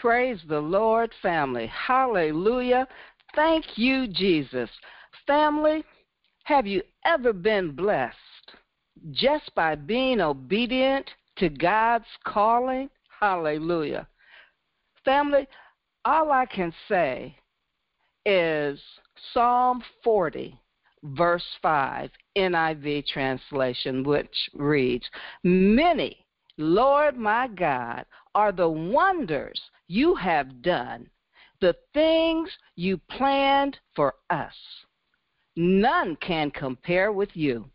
Praise the Lord, family. Hallelujah. Thank you, Jesus. Family, have you ever been blessed just by being obedient to God's calling? Hallelujah. Family, all I can say is Psalm 40, verse 5, NIV translation, which reads Many, Lord my God, are the wonders you have done, the things you planned for us. None can compare with you.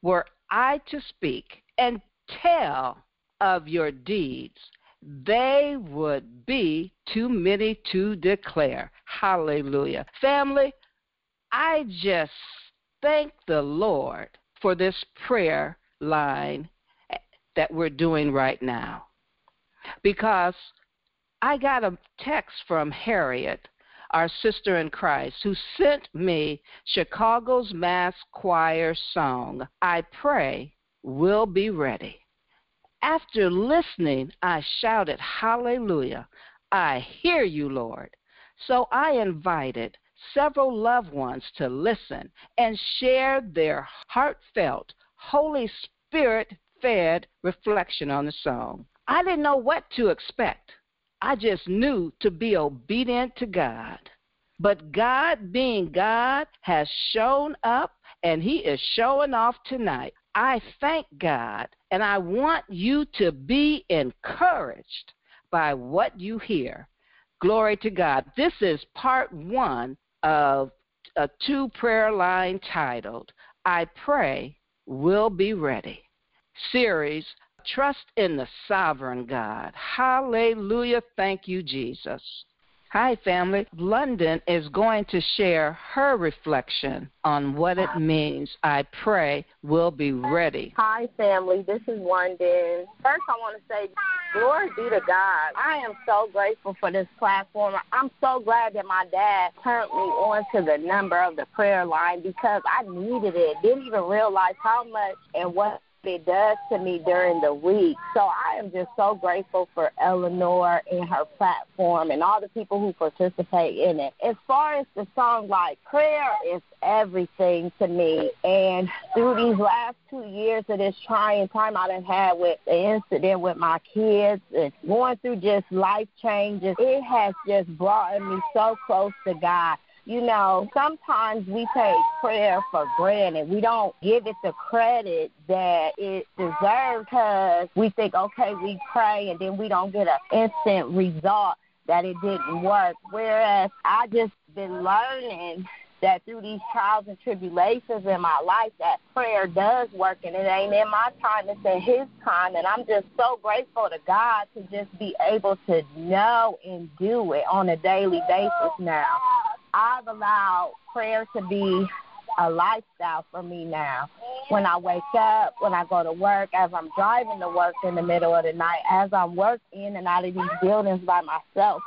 Were I to speak and tell of your deeds, they would be too many to declare. Hallelujah. Family, I just thank the Lord for this prayer line that we're doing right now. Because I got a text from Harriet, our sister in Christ, who sent me Chicago's Mass Choir song, I Pray We'll Be Ready. After listening, I shouted, Hallelujah! I hear you, Lord. So I invited several loved ones to listen and share their heartfelt, Holy Spirit fed reflection on the song. I didn't know what to expect. I just knew to be obedient to God. But God, being God, has shown up and He is showing off tonight. I thank God and I want you to be encouraged by what you hear. Glory to God. This is part one of a two prayer line titled, I Pray We'll Be Ready series, Trust in the Sovereign God. Hallelujah. Thank you, Jesus. Hi, family. London is going to share her reflection on what it means. I pray we'll be ready. Hi, family. This is London. First, I want to say, glory be to God. I am so grateful for this platform. I'm so glad that my dad turned me on to the number of the prayer line because I needed it. Didn't even realize how much and what it does to me during the week. So I am just so grateful for Eleanor and her platform and all the people who participate in it. As far as the song, like prayer is everything to me. And through these last two years of this trying time I done had with the incident with my kids and going through just life changes, it has just brought me so close to God you know, sometimes we take prayer for granted. We don't give it the credit that it deserves because we think, okay, we pray and then we don't get an instant result that it didn't work. Whereas I just been learning that through these trials and tribulations in my life that prayer does work and it ain't in my time, it's in his time and I'm just so grateful to God to just be able to know and do it on a daily basis now. I've allowed prayer to be a lifestyle for me now. When I wake up, when I go to work, as I'm driving to work in the middle of the night, as I'm working in and out of these buildings by myself,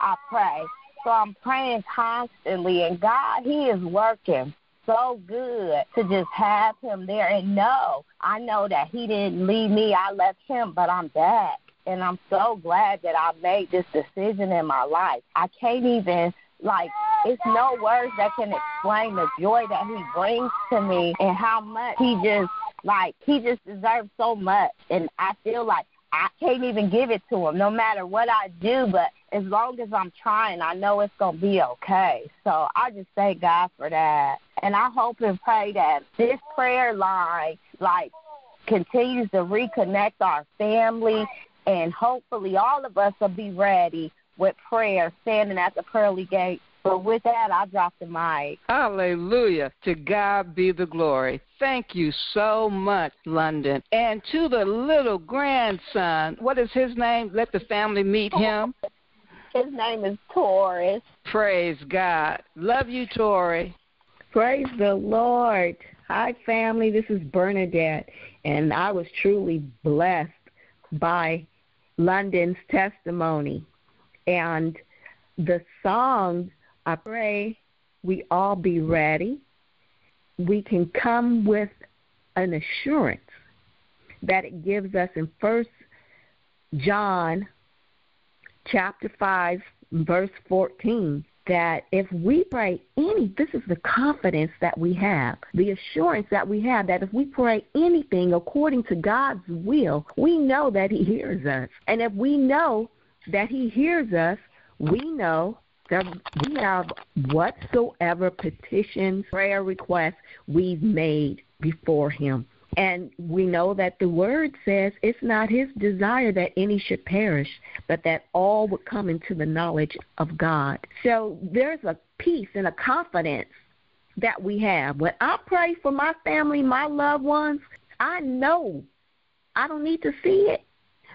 I pray. So I'm praying constantly, and God, He is working so good to just have Him there and know. I know that He didn't leave me, I left Him, but I'm back. And I'm so glad that I made this decision in my life. I can't even like it's no words that can explain the joy that he brings to me and how much he just like he just deserves so much and I feel like I can't even give it to him no matter what I do but as long as I'm trying I know it's gonna be okay. So I just thank God for that. And I hope and pray that this prayer line like continues to reconnect our family and hopefully all of us will be ready with prayer, standing at the pearly gate. But with that, I drop the mic. Hallelujah. To God be the glory. Thank you so much, London. And to the little grandson, what is his name? Let the family meet him. His name is Taurus. Praise God. Love you, Tori. Praise the Lord. Hi, family. This is Bernadette. And I was truly blessed by London's testimony. And the song, I pray we all be ready. We can come with an assurance that it gives us in First John chapter 5, verse 14, that if we pray any, this is the confidence that we have, the assurance that we have that if we pray anything according to God's will, we know that He hears us. And if we know that He hears us, we know we have whatsoever petitions, prayer requests we've made before Him. And we know that the word says it's not his desire that any should perish, but that all would come into the knowledge of God. So there's a peace and a confidence that we have. When I pray for my family, my loved ones, I know I don't need to see it,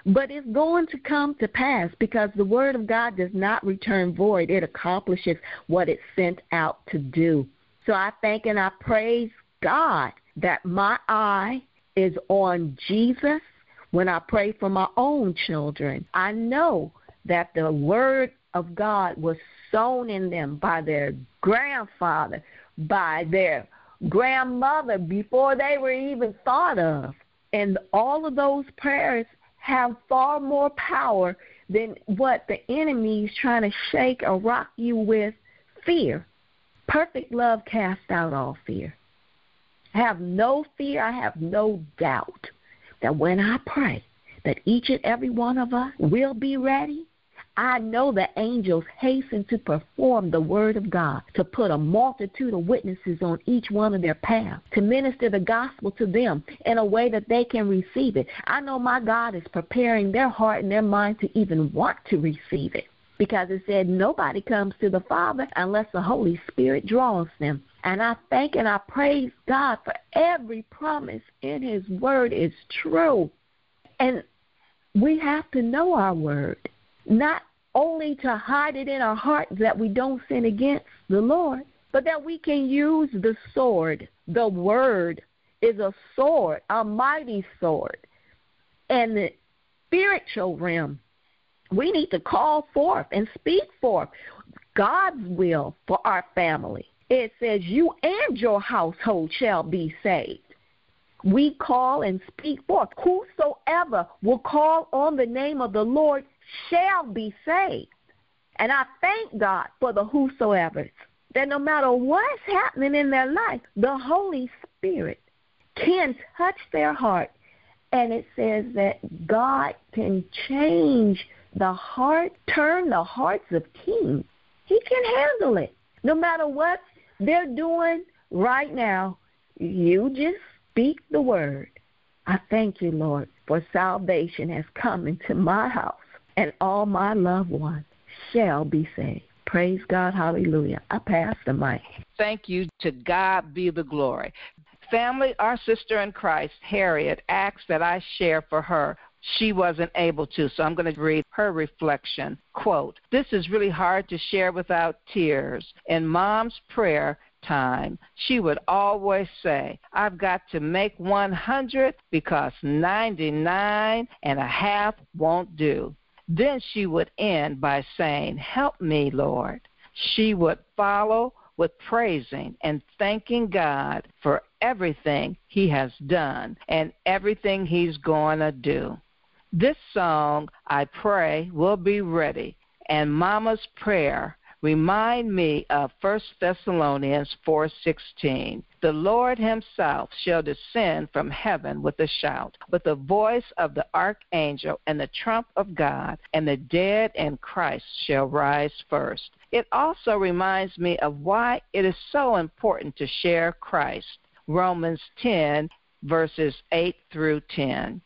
but it's going to come to pass because the word of God does not return void. It accomplishes what it's sent out to do. So I thank and I praise God that my eye is on Jesus when I pray for my own children. I know that the word of God was sown in them by their grandfather, by their grandmother before they were even thought of. And all of those prayers have far more power than what the enemy is trying to shake or rock you with fear. Perfect love casts out all fear I have no fear, I have no doubt that when I pray that each and every one of us will be ready, I know the angels hasten to perform the word of God, to put a multitude of witnesses on each one of their paths, to minister the gospel to them in a way that they can receive it. I know my God is preparing their heart and their mind to even want to receive it because it said nobody comes to the Father unless the Holy Spirit draws them. And I thank and I praise God for every promise in His Word is true. And we have to know our Word, not only to hide it in our hearts that we don't sin against the Lord, but that we can use the sword. The Word is a sword, a mighty sword. And the spiritual realm, we need to call forth and speak forth God's will for our family it says, You and your household shall be saved. We call and speak forth. Whosoever will call on the name of the Lord shall be saved. And I thank God for the whosoever that no matter what's happening in their life, the Holy Spirit can touch their heart. And it says that God can change the heart, turn the hearts of kings. He can handle it. No matter what they're doing right now, you just speak the word. I thank you, Lord, for salvation has come into my house, and all my loved ones shall be saved. Praise God, hallelujah. I pass the mic. Thank you. To God be the glory. Family, our sister in Christ, Harriet, asks that I share for her she wasn't able to. So I'm going to read her reflection. Quote, This is really hard to share without tears. In mom's prayer time, she would always say, I've got to make 100 because 99 and a half won't do. Then she would end by saying, Help me, Lord. She would follow with praising and thanking God for everything He has done and everything He's going to do. This song, I pray, will be ready, and Mama's prayer remind me of 1 Thessalonians 4:16. The Lord himself shall descend from heaven with a shout, with the voice of the archangel and the trump of God, and the dead in Christ shall rise first. It also reminds me of why it is so important to share Christ. Romans 10 verses 8 through 10.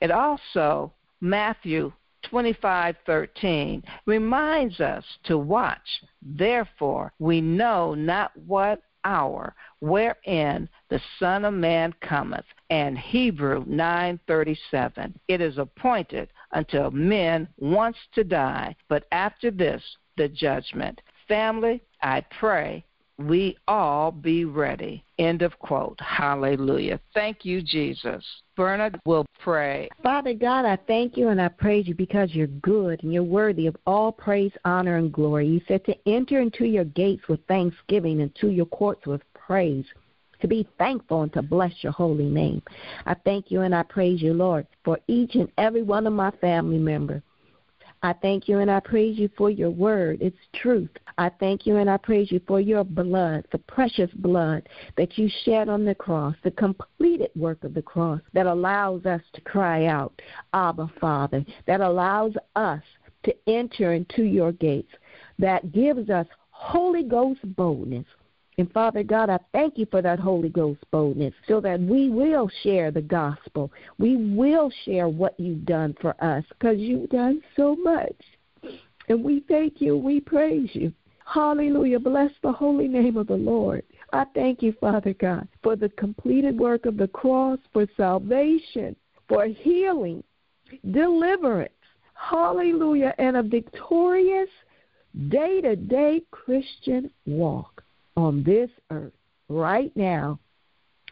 It also, Matthew 25:13 reminds us to watch. Therefore, we know not what hour wherein the Son of Man cometh. And Hebrew 9:37. It is appointed until men wants to die, but after this the judgment. Family, I pray we all be ready. End of quote. Hallelujah. Thank you, Jesus. Bernard will pray. Father God, I thank you and I praise you because you're good and you're worthy of all praise, honor, and glory. You said to enter into your gates with thanksgiving and to your courts with praise. To be thankful and to bless your holy name. I thank you and I praise you, Lord, for each and every one of my family members. I thank you and I praise you for your word. It's truth. I thank you and I praise you for your blood, the precious blood that you shed on the cross, the completed work of the cross that allows us to cry out, Abba, Father, that allows us to enter into your gates, that gives us Holy Ghost boldness and Father God, I thank you for that Holy Ghost boldness so that we will share the gospel. We will share what you've done for us because you've done so much. And we thank you. We praise you. Hallelujah. Bless the holy name of the Lord. I thank you, Father God, for the completed work of the cross, for salvation, for healing, deliverance. Hallelujah. And a victorious day to day Christian walk on this earth right now.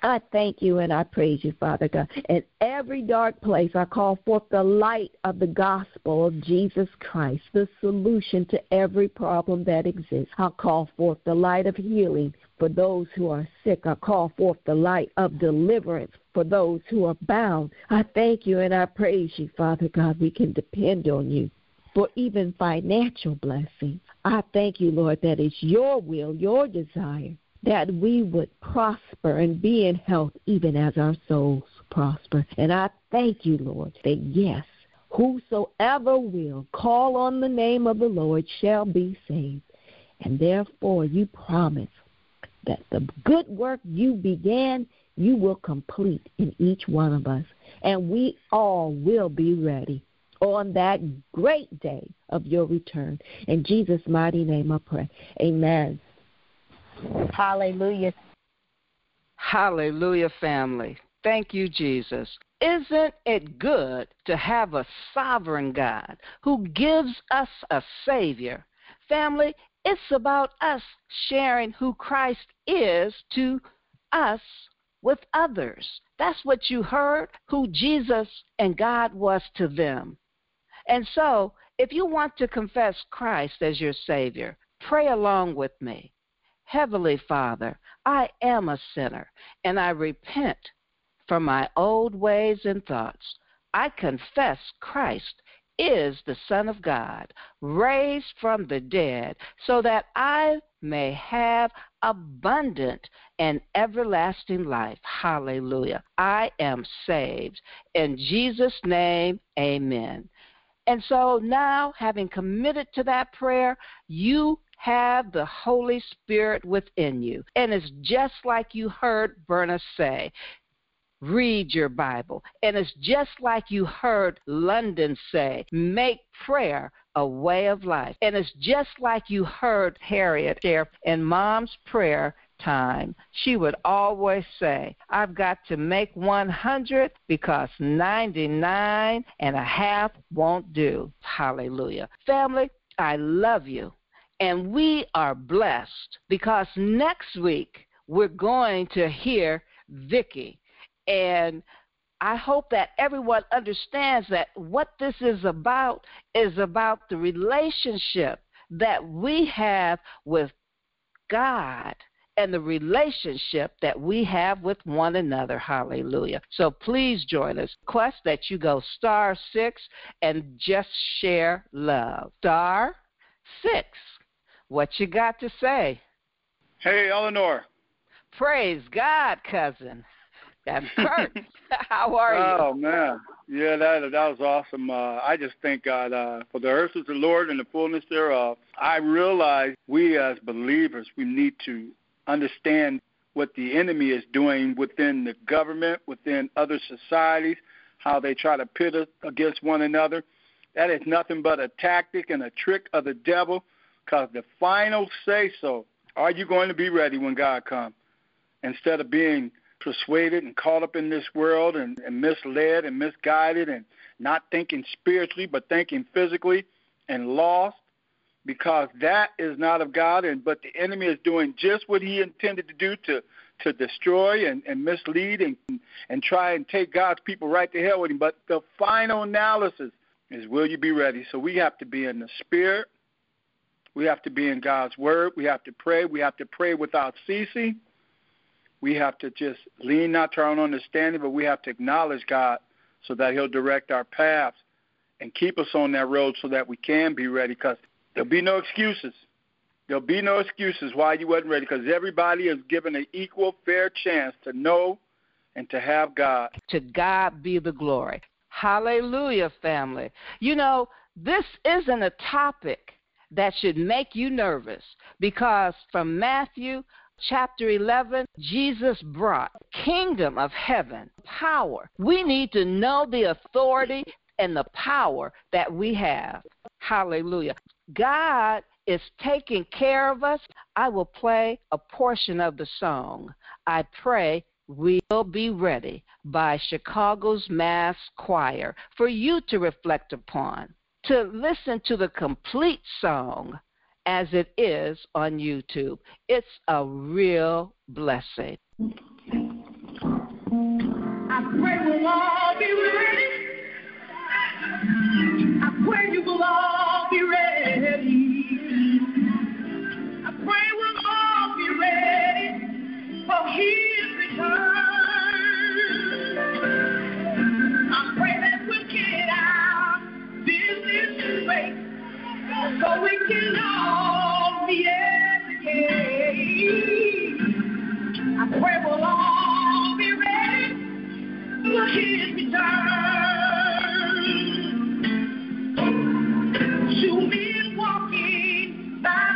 I thank you and I praise you, Father God. In every dark place, I call forth the light of the gospel of Jesus Christ, the solution to every problem that exists. I call forth the light of healing for those who are sick. I call forth the light of deliverance for those who are bound. I thank you and I praise you, Father God. We can depend on you for even financial blessings. I thank you, Lord, that it's your will, your desire that we would prosper and be in health even as our souls prosper. And I thank you, Lord, that yes, whosoever will call on the name of the Lord shall be saved. And therefore, you promise that the good work you began, you will complete in each one of us. And we all will be ready on that great day of your return. In Jesus' mighty name I pray. Amen. Hallelujah. Hallelujah, family. Thank you, Jesus. Isn't it good to have a sovereign God who gives us a Savior? Family, it's about us sharing who Christ is to us with others. That's what you heard, who Jesus and God was to them. And so, if you want to confess Christ as your Savior, pray along with me. Heavenly Father, I am a sinner, and I repent from my old ways and thoughts. I confess Christ is the Son of God, raised from the dead, so that I may have abundant and everlasting life. Hallelujah. I am saved. In Jesus' name, amen. And so now, having committed to that prayer, you have the Holy Spirit within you. And it's just like you heard Berna say read your Bible. And it's just like you heard London say make prayer a way of life. And it's just like you heard Harriet share in Mom's prayer time, she would always say, I've got to make 100 because 99 and a half won't do. Hallelujah. Family, I love you. And we are blessed because next week we're going to hear Vicky. And I hope that everyone understands that what this is about is about the relationship that we have with God and the relationship that we have with one another. Hallelujah. So please join us. Quest that you go star six and just share love. Star six. What you got to say? Hey, Eleanor. Praise God, cousin. That's Kurt. How are you? Oh man, yeah, that that was awesome. Uh, I just thank God uh, for the earth is the Lord and the fullness thereof. I realize we as believers we need to understand what the enemy is doing within the government, within other societies, how they try to pit us against one another. That is nothing but a tactic and a trick of the devil, because the final say so, are you going to be ready when God comes? Instead of being persuaded and caught up in this world and, and misled and misguided and not thinking spiritually but thinking physically and lost because that is not of God, and but the enemy is doing just what he intended to do to to destroy and, and mislead and and try and take God's people right to hell with him. But the final analysis is will you be ready? So we have to be in the spirit. We have to be in God's word. We have to pray. We have to pray without ceasing. We have to just lean not to our own understanding, but we have to acknowledge God so that He'll direct our paths and keep us on that road so that we can be ready because there'll be no excuses. There'll be no excuses why you wasn't ready because everybody is given an equal, fair chance to know and to have God. To God be the glory. Hallelujah, family. You know, this isn't a topic that should make you nervous because from Matthew chapter 11, Jesus brought kingdom of heaven power. We need to know the authority and the power that we have. Hallelujah. God is taking care of us. I will play a portion of the song. I pray we'll be ready by Chicago's Mass Choir for you to reflect upon, to listen to the complete song as it is on YouTube. It's a real blessing. I pray we'll all be ready. I pray you will all be ready.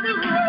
The road,